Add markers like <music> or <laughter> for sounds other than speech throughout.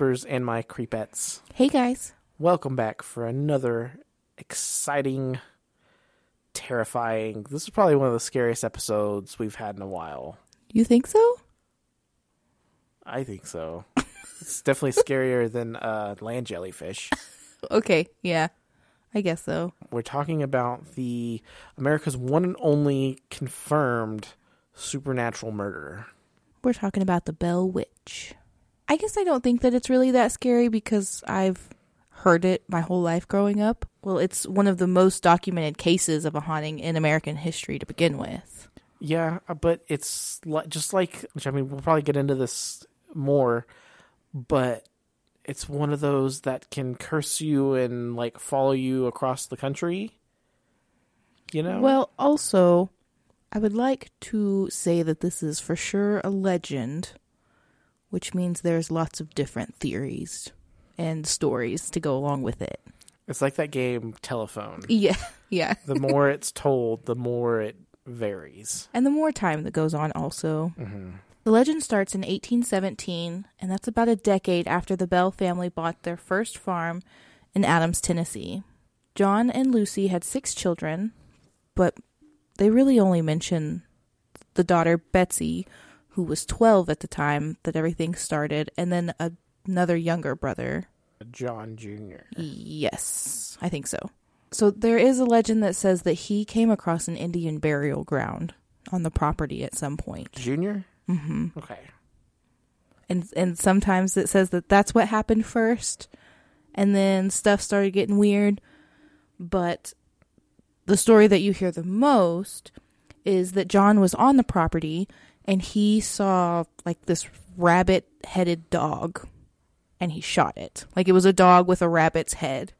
creepers and my creepettes. Hey guys. Welcome back for another exciting, terrifying. This is probably one of the scariest episodes we've had in a while. You think so? I think so. <laughs> it's definitely scarier than uh, land jellyfish. <laughs> Okay, yeah. I guess so. We're talking about the America's one and only confirmed supernatural murder. We're talking about the Bell Witch. I guess I don't think that it's really that scary because I've heard it my whole life growing up. Well, it's one of the most documented cases of a haunting in American history to begin with. Yeah, uh, but it's li- just like, which I mean, we'll probably get into this more, but it's one of those that can curse you and like follow you across the country. You know? Well, also, I would like to say that this is for sure a legend, which means there's lots of different theories and stories to go along with it. it's like that game Telephone. Yeah, <laughs> yeah. The more it's told, the more it varies. And the more time that goes on, also. Mm-hmm. The legend starts in 1817, and that's about a decade after the Bell family bought their first farm in Adams, Tennessee. John and Lucy had six children, but they really only mention the daughter Betsy, who was 12 at the time that everything started, and then a, another younger brother. John Jr. Yes, I think so. So there is a legend that says that he came across an Indian burial ground on the property at some point. Junior? Mm-hmm. Okay. and and sometimes it says that that's what happened first and then stuff started getting weird but the story that you hear the most is that John was on the property and he saw like this rabbit headed dog and he shot it like it was a dog with a rabbit's head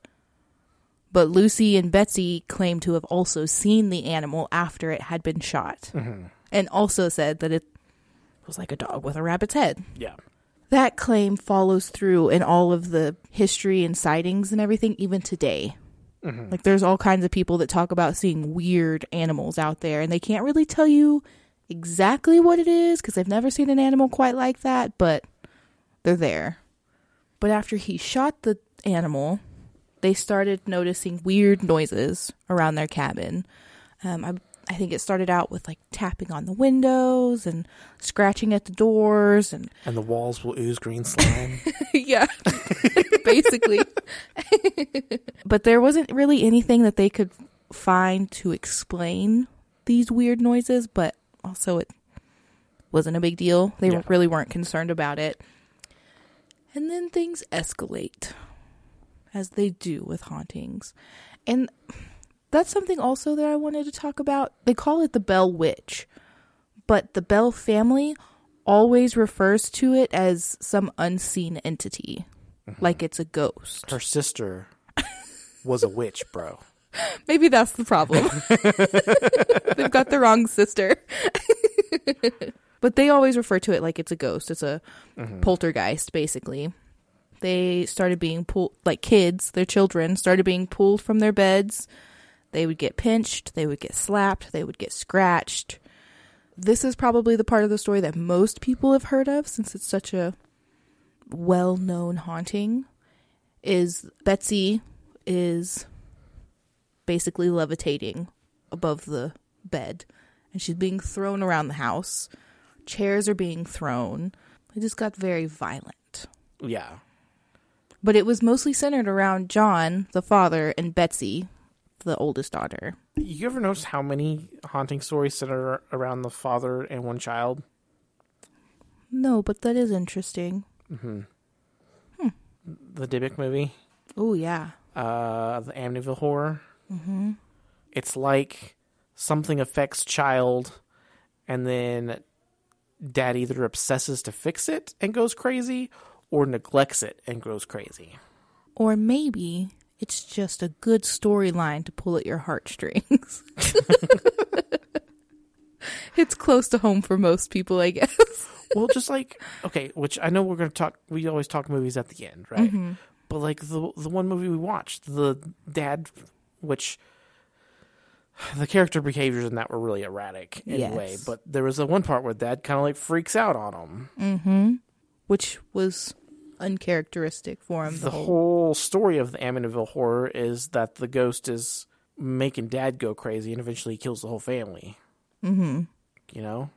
but Lucy and Betsy claim to have also seen the animal after it had been shot Mm-hmm. and also said that it was like a dog with a rabbit's head Yeah. that claim follows through in all of the history and sightings and everything, even today. Mhm. Like, there's all kinds of people that talk about seeing weird animals out there, and they can't really tell you exactly what it is because they've never seen an animal quite like that, but they're there. But after he shot the animal, they started noticing weird noises around their cabin. Um, I, I think it started out with like tapping on the windows and scratching at the doors and <laughs> And the walls will ooze green slime. <laughs> yeah, <laughs> basically. but there wasn't really anything that they could find to explain these weird noises, but also it wasn't a big deal. They Yeah. really weren't concerned about it. And then things escalate, as they do with hauntings. And that's something also that I wanted to talk about. They call it the Bell Witch, but the Bell family always refers to it as some unseen entity, mm-hmm. like it's a ghost. Her sister was a witch, bro. <laughs> Maybe that's the problem. <laughs> They've got the wrong sister. <laughs> but they always refer to it like it's a ghost. It's a mm-hmm. poltergeist, basically. They started being pulled, like kids, their children started being pulled from their beds. They would get pinched, they would get slapped, they would get scratched. This is probably the part of the story that most people have heard of since it's such a well known haunting. Is Betsy is basically levitating above the bed and she's being thrown around the house. Chairs are being thrown. It just got very violent. Yeah. But it was mostly centered around John, the father, and Betsy, the oldest daughter. You ever notice how many haunting stories center around the father and one child? No, but that is interesting. Mm-hmm. The Dybbuk movie, Oh, yeah. uh, the Amityville horror. Hmm It's like something affects child, and then dad either obsesses to fix it and goes crazy, or neglects it and goes crazy. Or maybe it's just a good storyline to pull at your heartstrings. <laughs> it's close to home for most people, I guess. well, just like okay, which I know we're gonna talk. We always talk movies at the end, right? Mm-hmm. But like the the one movie we watched, the dad, which the character behaviors in that were really erratic anyway. Yes. But there was a one part where dad kind of like freaks out on him. Mm-hmm. Which was uncharacteristic for him. The whole story of the Amityville horror is that the ghost is making dad go crazy and eventually he kills the whole family. Mm-hmm. You know?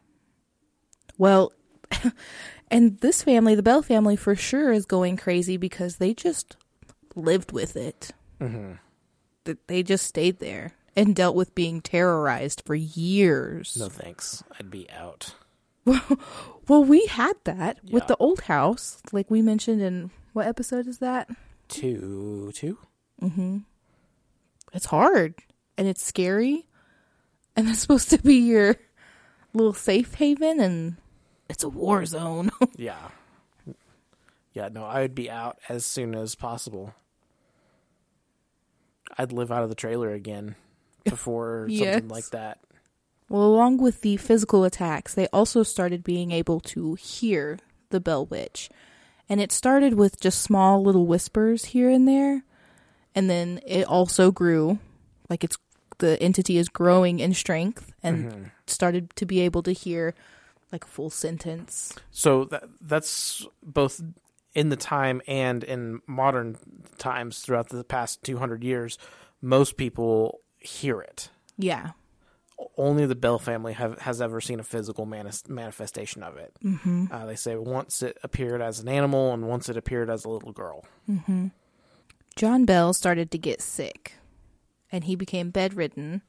Well, <laughs> and this family, the Bell family, for sure is going crazy because they just lived with it. Mm-hmm. That They just stayed there and dealt with being terrorized for years. No thanks. I'd be out. Well, <laughs> well we had that with the old house, like we mentioned in what episode is that? Two, two? Mhm. It's hard and it's scary, and it's <laughs> supposed to be your little safe haven, and it's a war zone. <laughs> Yeah. Yeah, no, I would be out as soon as possible. I'd live out of the trailer again <laughs> before Yes. something like that. well, along with the physical attacks, they also started being able to hear the Bell Witch, and it started with just small little whispers here and there, and then it also grew, like it's the entity is growing in strength and mm-hmm. started to be able to hear like a full sentence. So that that's both in the time and in modern times throughout the past 200 years, most people hear it. Yeah. Only the Bell family have, has ever seen a physical manis- manifestation of it. Mm-hmm. Uh, they say once it appeared as an animal and once it appeared as a little girl. John Bell started to get sick and he became bedridden.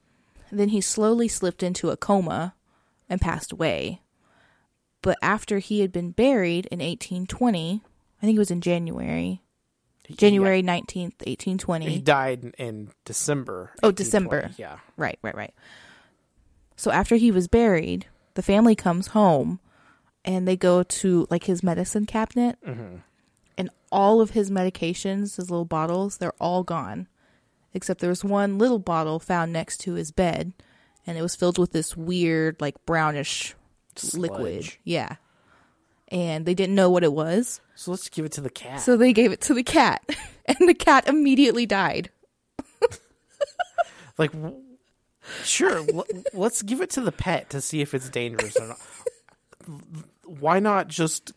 Then he slowly slipped into a coma and passed away. But after he had been buried in 1820, I think it was in January, January 19th, 1820. he died in, in December. Oh, December. Yeah. Right, right, right. So after he was buried, the family comes home and they go to like his medicine cabinet. Mm-hmm. And all of his medications, his little bottles, they're all gone. Except there was one little bottle found next to his bed and it was filled with this weird like brownish liquid. Yeah. And they didn't know what it was. So let's give it to the cat. So they gave it to the cat. <laughs> And the cat immediately died. like, sure, l- <laughs> let's give it to the pet to see if it's dangerous or not. Why not just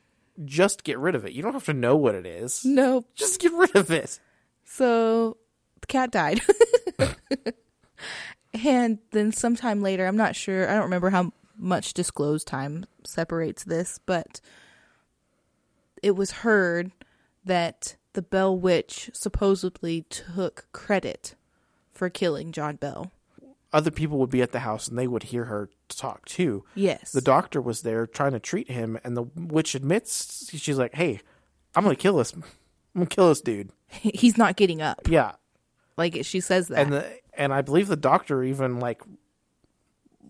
just get rid of it? You don't have to know what it is. No, Just get rid of it. So the cat died. <laughs> and then sometime later, I'm not sure, I don't remember how much disclosed time separates this, but it was heard that the Bell Witch supposedly took credit for killing John Bell. Other people would be at the house and they would hear her talk too. Yes. The doctor was there trying to treat him, and the witch admits she's like, "Hey, I'm gonna kill this. I'm gonna kill this dude." <laughs> He's not getting up. Yeah, Like she says that. and the and I believe the doctor even like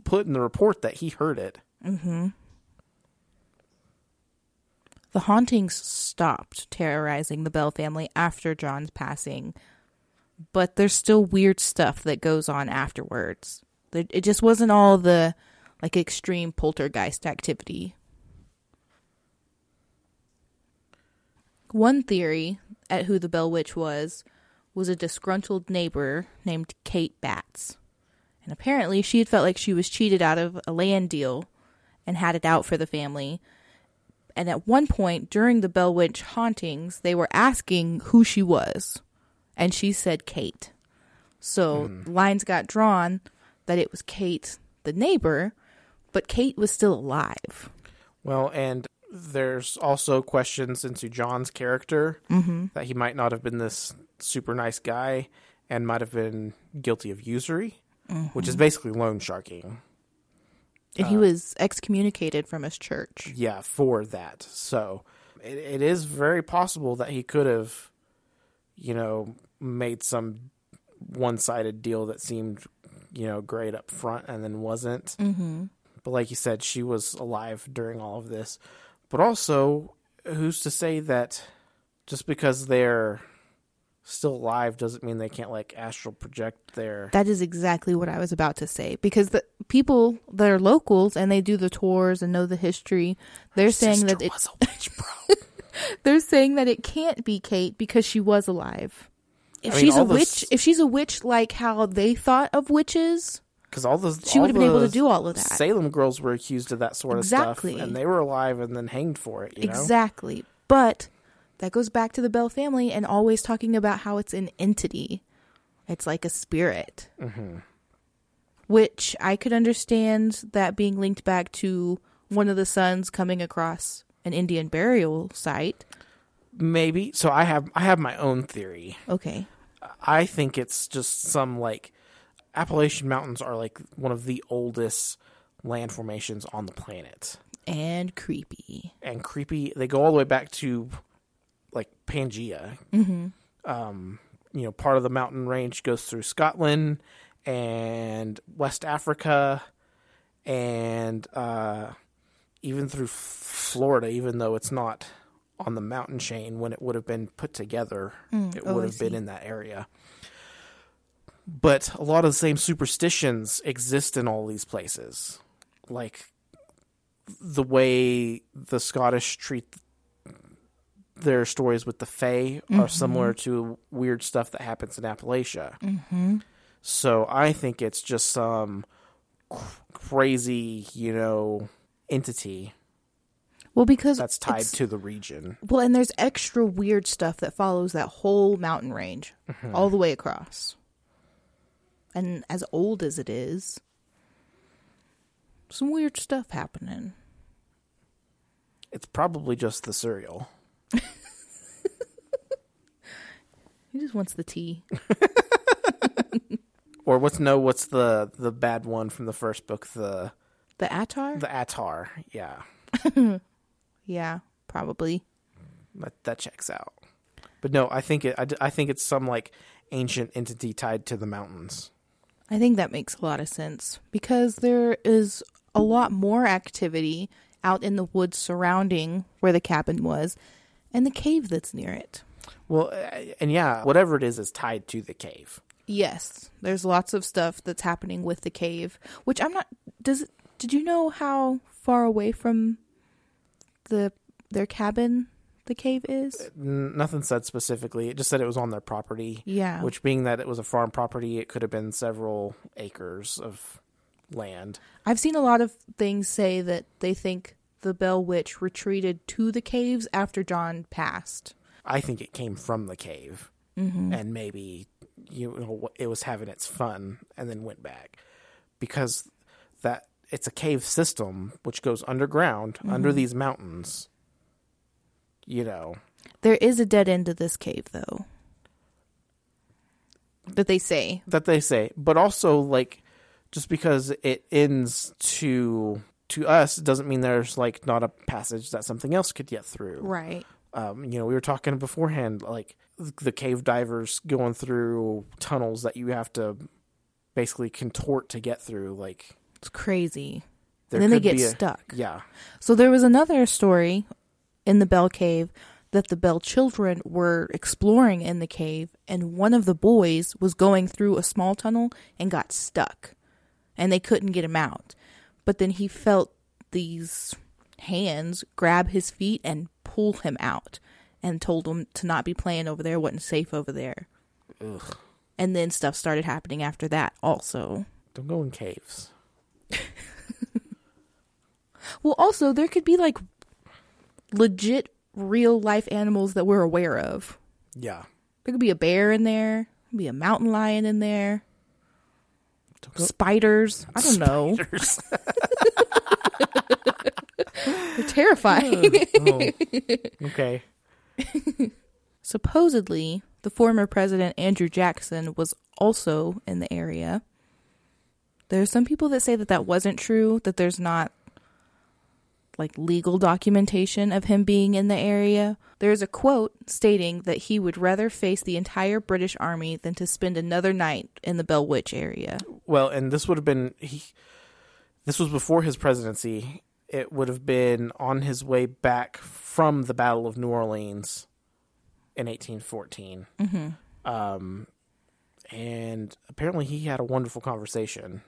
put in the report that he heard it. Mm-hmm. The hauntings stopped terrorizing the Bell family after John's passing, but there's still weird stuff that goes on afterwards. It just wasn't all the like extreme poltergeist activity. One theory at who the Bell Witch was was a disgruntled neighbor named Kate Batts. And apparently she had felt like she was cheated out of a land deal and had it out for the family. And at one point during the Bell Witch hauntings, they were asking who she was. And she said Kate. So mm-hmm. lines got drawn that it was Kate, the neighbor, but Kate was still alive. Well, and there's also questions into John's character mm-hmm. that he might not have been this super nice guy and might have been guilty of usury, which is mm-hmm. basically loan sharking. And he was excommunicated from his church. Yeah, for that. So it, it is very possible that he could have, you know, made some one-sided deal that seemed, you know, great up front and then wasn't. Mm-hmm. But like you said, she was alive during all of this. But also, who's to say that just because they're still alive doesn't mean they can't like astral project their That is exactly what I was about to say because the people that are locals and they do the tours and know the history, they're saying that it, was a witch, bro. <laughs> they're saying that it can't be Kate because she was alive. If I mean, she's a this- witch, if she's a witch like how they thought of witches, Because all those She would have been able to do all of that. Salem girls were accused of that sort of Exactly. stuff, and they were alive and then hanged for it. You know, exactly. But that goes back to the Bell family and always talking about how it's an entity. It's like a spirit. Mm-hmm. Which I could understand that being linked back to one of the sons coming across an Indian burial site. Maybe. So I have I have my own theory. Okay. I think it's just some like Appalachian Mountains are like one of the oldest land formations on the planet. And creepy. And creepy. They go all the way back to like Pangea. Mm-hmm. Um, you know, part of the mountain range goes through Scotland and West Africa and uh, even through Florida, even though it's not on the mountain chain when it would have been put together, it oh, would I have been in that area. But a lot of the same superstitions exist in all these places. Like the way the Scottish treat their stories with the Fae are mm-hmm. similar to weird stuff that happens in Appalachia. Mm-hmm. So I think it's just some cr- crazy, you know, entity Well, because that's tied to the region. Well, and there's extra weird stuff that follows that whole mountain range mm-hmm. all the way across. And as old as it is, some weird stuff happening. It's probably just the cereal. He just wants the tea. <laughs> Or what's no? What's the the bad one from the first book? The The attar? the Atar. Yeah, <laughs> yeah, probably. that that checks out. But no, I think it. I, I think it's some like ancient entity tied to the mountains. I think that makes a lot of sense because there is a lot more activity out in the woods surrounding where the cabin was and the cave that's near it. Well, uh, and yeah, whatever it is is tied to the cave. Yes, there's lots of stuff that's happening with the cave, which I'm not does did you know how far away from the their cabin the cave is? Nothing said specifically. It just said it was on their property. Yeah. Which, being that it was a farm property, it could have been several acres of land. I've seen a lot of things say that they think the Bell Witch retreated to the caves after John passed. I think it came from the cave, Mm-hmm. and maybe you know it was having its fun and then went back because that it's a cave system which goes underground Mm-hmm. under these mountains. You know, There is a dead end to this cave though. That they say. that they say, but also like just because it ends to to us doesn't mean there's like not a passage that something else could get through. Right. Um, you know, we were talking beforehand, like the cave divers going through tunnels that you have to basically contort to get through. Like, It's crazy. and then they get a- stuck. Yeah, So there was another story in the Bell Cave that the Bell children were exploring in the cave, and one of the boys was going through a small tunnel and got stuck, and they couldn't get him out. But then he felt these hands grab his feet and pull him out, and told him to not be playing over there, wasn't safe over there. Ugh. And then stuff started happening after that, also. don't go in caves. <laughs> Well, also, there could be like legit real life animals that we're aware of. Yeah, There could be a bear in there, be a mountain lion in there. Spiders. I don't know. Spiders. <laughs> They're terrifying. <laughs> oh, okay. Supposedly, the former president Andrew Jackson was also in the area. There's some people that say that that wasn't true, that there's not like legal documentation of him being in the area. There's a quote stating that he would rather face the entire British army than to spend another night in the Bell Witch area. Well, and this would have been he. This was before his presidency. It would have been on his way back from the Battle of New Orleans in 1814. Um, and apparently he had a wonderful conversation.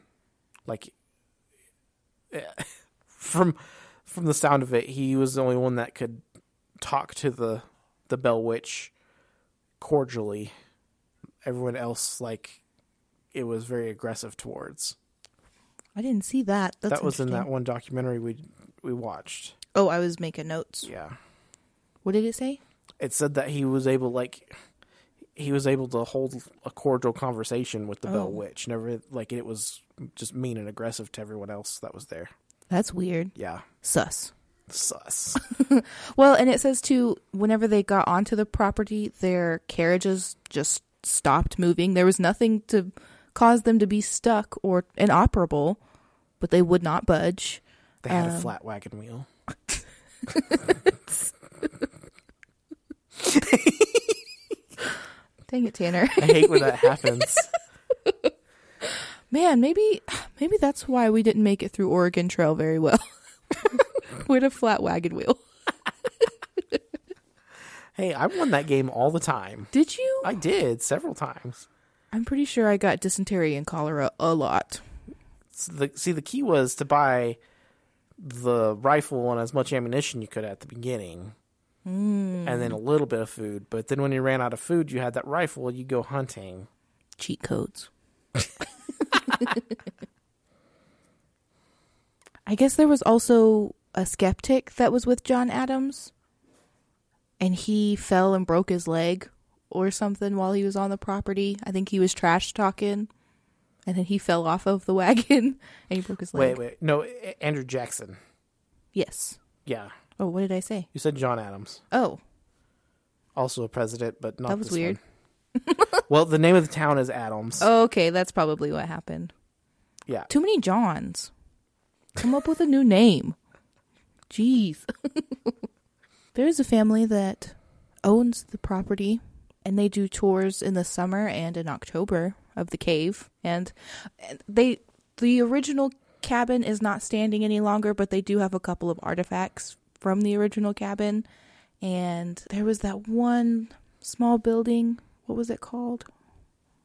Like <laughs> from from the sound of it, he was the only one that could talk to the the Bell Witch cordially. Everyone else, like, it was very aggressive towards. I didn't see that. That's that was in that one documentary we we watched. Oh, I was making notes. Yeah. What did it say? it said that he was able like he was able to hold a cordial conversation with the Oh. Bell Witch. Never like it was just mean and aggressive to everyone else that was there. That's weird. Yeah, Sus. sus. <laughs> Well, and it says too, whenever they got onto the property, their carriages just stopped moving. There was nothing to cause them to be stuck or inoperable, but they would not budge. They had a Um, flat wagon wheel. <laughs> <laughs> Dang it, Tanner. I hate when that happens. Man, maybe <sighs> maybe that's why we didn't make it through Oregon Trail very well. <laughs> With a flat wagon wheel. <laughs> Hey, I won that game all the time. Did you? I did several times. I'm pretty sure I got dysentery and cholera a lot. So the, see, the key was to buy the rifle and as much ammunition you could at the beginning, Hmm. and then a little bit of food. But then when you ran out of food, you had that rifle. You go hunting. cheat codes. <laughs> <laughs> I guess there was also a skeptic that was with John Adams, and he fell and broke his leg or something while he was on the property. I think he was trash talking, and then he fell off of the <laughs> wagon and he broke his leg. Wait, wait, no, Andrew Jackson. Yes. Yeah, Oh, what did I say? you said John Adams, Oh, also a president, but not. That was weird. one. <laughs> well, the name of the town is Adams. oh, okay. That's probably what happened. Yeah, Too many Johns. Come up with a new name. Jeez. <laughs> there is a family that owns the property and they do tours in the summer and in October of the cave and and they the original cabin is not standing any longer but they do have a couple of artifacts from the original cabin and there was that one small building what was it called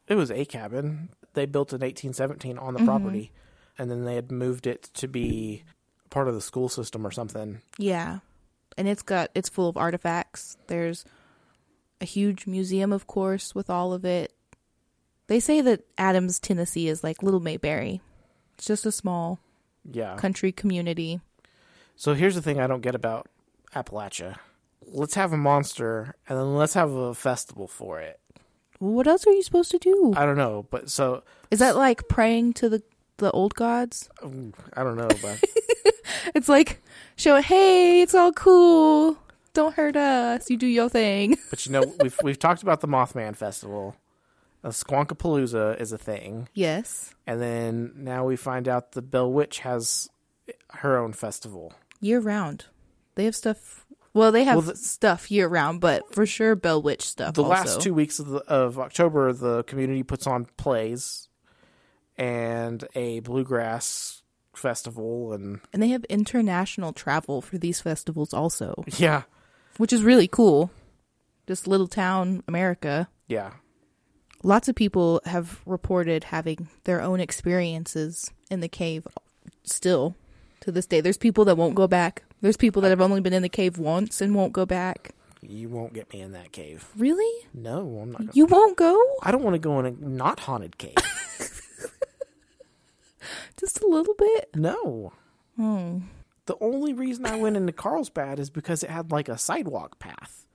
it was a cabin they built in 1817 on the Mm-hmm. property, and then they had moved it to be part of the school system or something. Yeah. And it's got it's full of artifacts. There's a huge museum of course with all of it. They say that Adams, Tennessee is like Little Mayberry. It's just a small Yeah. country community. So here's the thing I don't get about Appalachia. Let's have a monster, and then let's have a festival for it. Well, what else are you supposed to do? I don't know, but so Is that like praying to the the old gods? I don't know, but <laughs> It's like show hey, it's all cool. Don't hurt us. You do your thing. <laughs> but you know we've we've talked about the Mothman Festival. Uh, Squonkapalooza is a thing, Yes. and then now we find out the Bell Witch has her own festival. Year round. They have stuff well, they have Well, the- stuff year round, but for sure Bell Witch stuff. the also. last two weeks of, the, of October, the community puts on plays and a bluegrass festival, and And they have international travel for these festivals also, yeah, which is really cool. Just little town America. yeah, Lots of people have reported having their own experiences in the cave still to this day. There's people that won't go back. There's people that have only been in the cave once and won't go back. you won't get me in that cave. Really? No, I'm not. Gonna, You won't go? I don't want to go in a not haunted cave. <laughs> Just a little bit? no. Oh. The only reason I went into Carlsbad is because it had like a sidewalk path.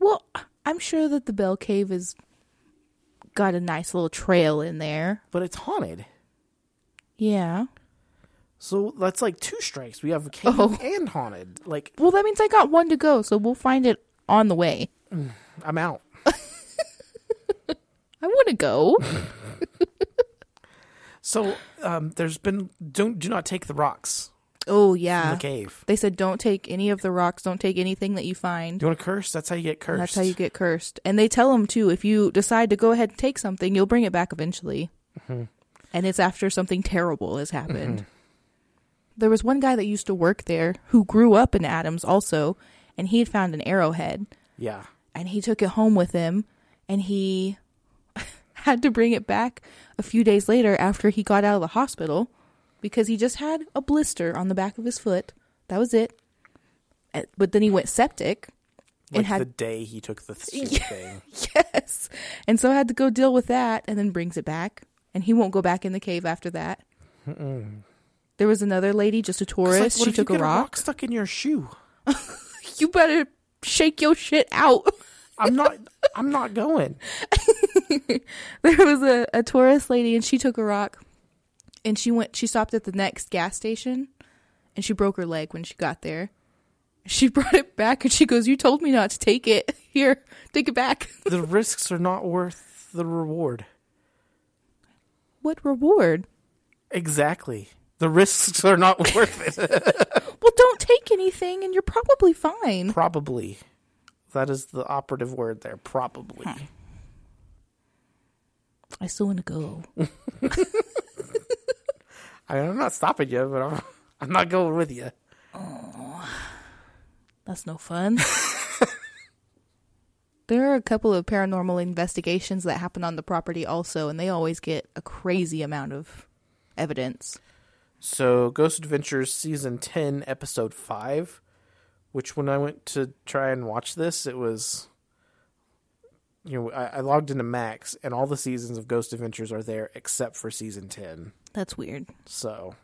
Well, I'm sure that the Bell Cave has got a nice little trail in there. But it's haunted. Yeah. So that's like two strikes. We have a cave Oh. and haunted. Like, Well, that means I got one to go, so we'll find it on the way. <sighs> I'm out. <laughs> I want to go. <laughs> So um, there's been don't do not take the rocks oh in yeah. the cave. They said don't take any of the rocks. Don't take anything that you find. Do you want to curse? That's how you get cursed. That's how you get cursed. And they tell them too. If you decide to go ahead and take something, you'll bring it back eventually. Mm-hmm. And it's after something terrible has happened. There was one guy that used to work there who grew up in Adams also, and he had found an arrowhead. Yeah. and he took it home with him and he <laughs> had to bring it back a few days later after he got out of the hospital because he just had a blister on the back of his foot. That was it. But then he went septic. Like and had the day he took the <laughs> Yeah. thing. yes. And so had to go deal with that and then brings it back. And he won't go back in the cave after that. There was another lady, just a like, tourist. what she took a rock. rock stuck in your shoe. <laughs> You better shake your shit out. I'm <laughs> not. I'm not going. <laughs> there was a, a tourist lady and she took a rock and she went she stopped at the next gas station and she broke her leg when she got there. She brought it back and she goes, You told me not to take it. Here, take it back. The risks are not worth the reward. What reward? Exactly. The risks are not <laughs> worth it. Well, don't take anything and you're probably fine. Probably. That is the operative word there. Probably. I still want to go. <laughs> I mean, I'm not stopping you, but I'm, I'm not going with you. Oh, That's no fun. <laughs> there are a couple of paranormal investigations that happen on the property also, and they always get a crazy amount of evidence. So, Ghost Adventures season 10, episode 5, which when I went to try and watch this, it was. You know, I, I logged into Max, and all the seasons of Ghost Adventures are there except for season 10. That's weird. So,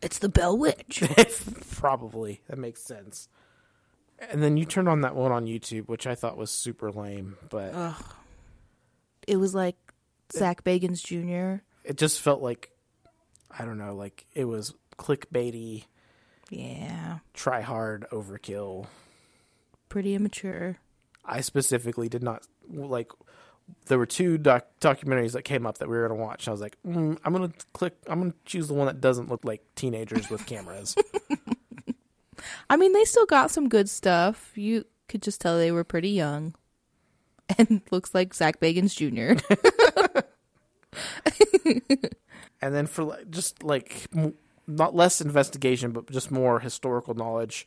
It's the Bell Witch. <laughs> probably. That makes sense. And then you turned on that one on YouTube, which I thought was super lame, but it was like Zak Bagans Jr. it just felt like, I don't know, like it was clickbaity, Yeah, try hard, overkill. pretty immature. I specifically did not like. There were two doc- documentaries that came up that we were going to watch. I was like, mm, I'm going to click. I'm going to choose the one that doesn't look like teenagers with cameras. <laughs> I mean, they still got some good stuff. You could just tell they were pretty young. <laughs> And looks like Zak Bagans Jr. <laughs> and then for just like not less investigation, but just more historical knowledge.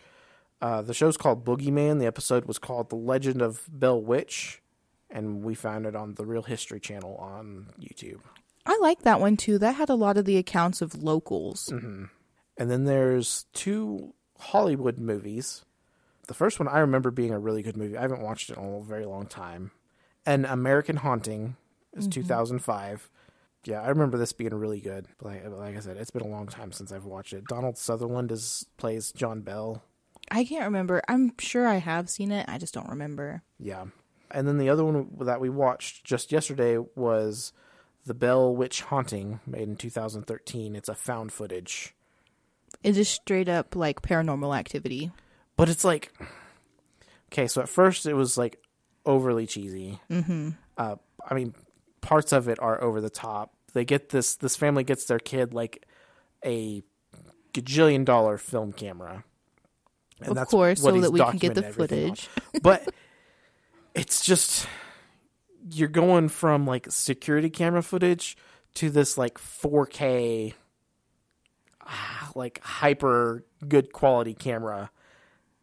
Uh, the show's called Boogeyman. The episode was called The Legend of Bell Witch, and we found it on the Real History Channel on YouTube. I like that one too. That had a lot of the accounts of locals. And then there's two Hollywood movies. The first one I remember being a really good movie. I haven't watched it in a very long time. An American Haunting is 2005. Yeah, I remember this being really good. Like, like I said, it's been a long time since I've watched it. Donald Sutherland is plays John Bell. I can't remember. I'm sure I have seen it. I just don't remember. Yeah. And then the other one that we watched just yesterday was The Bell Witch Haunting, made in 2013. It's a found footage. It is just straight up like paranormal activity. but it's like okay so at first it was like overly cheesy mm-hmm. uh, i mean parts of it are over the top they get this this family gets their kid like a gajillion dollar film camera and of course, so that we can get the documenting everything on. footage. but <laughs> it's just you're going from like security camera footage to this like 4K ah, like hyper good quality camera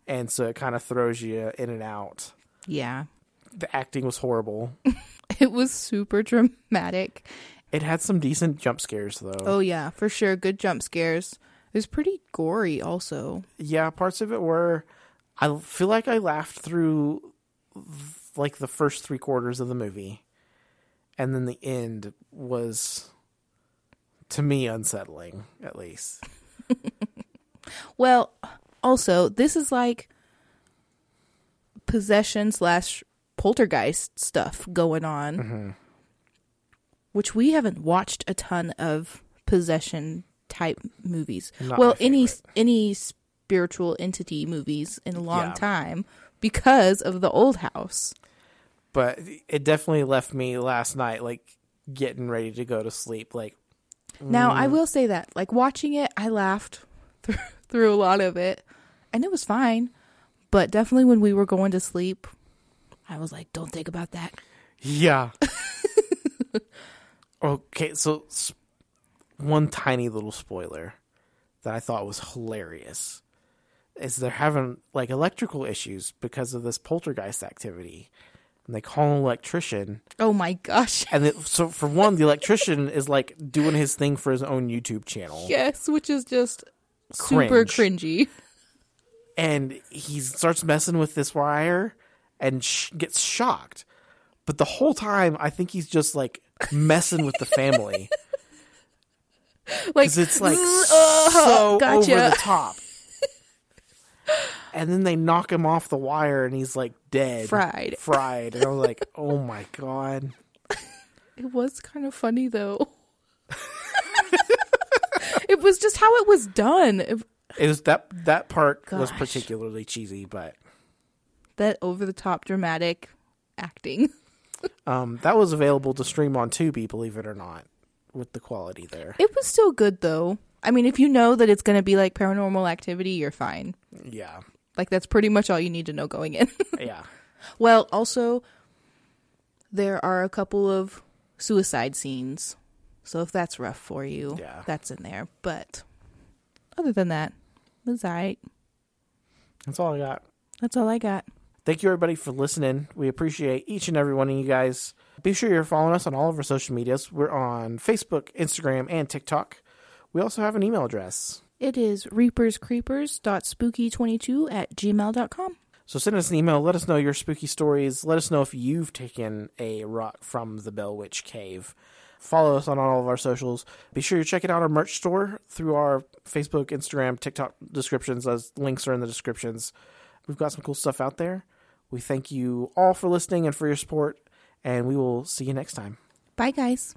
and so it kind of throws you in and out. Yeah. The acting was horrible. <laughs> It was super dramatic. It had some decent jump scares though. Oh yeah, for sure. Good jump scares. It was pretty gory also. Yeah, parts of it were I feel like I laughed through like the first 3 quarters of the movie. And then the end was to me unsettling at least. <laughs> Well, also, this is like possession slash poltergeist stuff going on, mm-hmm. Which we haven't watched a ton of possession type movies. Not well, any any spiritual entity movies in a long Yeah. time because of the old house. But it definitely left me last night like getting ready to go to sleep like Now, Mm. I will say that, like watching it, I laughed <laughs> through, through a lot of it, and it was fine. But definitely, when we were going to sleep, I was like, "Don't think about that." Yeah. <laughs> okay, so one tiny little spoiler that I thought was hilarious is they're having like electrical issues because of this poltergeist activity. And they call an electrician. Oh my gosh! <laughs> And it, so, for one, the electrician is like doing his thing for his own YouTube channel. yes, which is just super cringy. and he starts messing with this wire and sh- gets shocked. But the whole time, I think he's just like messing with the family Like because it's like "Mm, uh, so gotcha." over the top. and then they knock him off the wire, and he's like dead, Fried. fried. And I was like, oh my god. It was kind of funny though. it was just how it was done. It- It was that that part was particularly cheesy, but that over the top dramatic acting. Um, that was available to stream on Tubi, believe it or not, with the quality there. It was still good though. I mean, if you know that it's going to be like paranormal activity, you're fine. Yeah, Like that's pretty much all you need to know going in. <laughs> yeah. well, also there are a couple of suicide scenes. So if that's rough for you, Yeah. that's in there. But other than that, it's alright. That's all I got. That's all I got. Thank you, everybody, for listening. We appreciate each and every one of you guys. Be sure you're following us on all of our social medias. We're on Facebook, Instagram, and TikTok. We also have an email address. It is reaperscreepers.spooky22 at gmail.com. So send us an email. Let us know your spooky stories. Let us know if you've taken a rock from the Bell Witch Cave. Follow us on all of our socials. Be sure you're checking out our merch store through our Facebook, Instagram, TikTok descriptions. Those links are in the descriptions. We've got some cool stuff out there. We thank you all for listening and for your support, and we will see you next time. Bye, guys.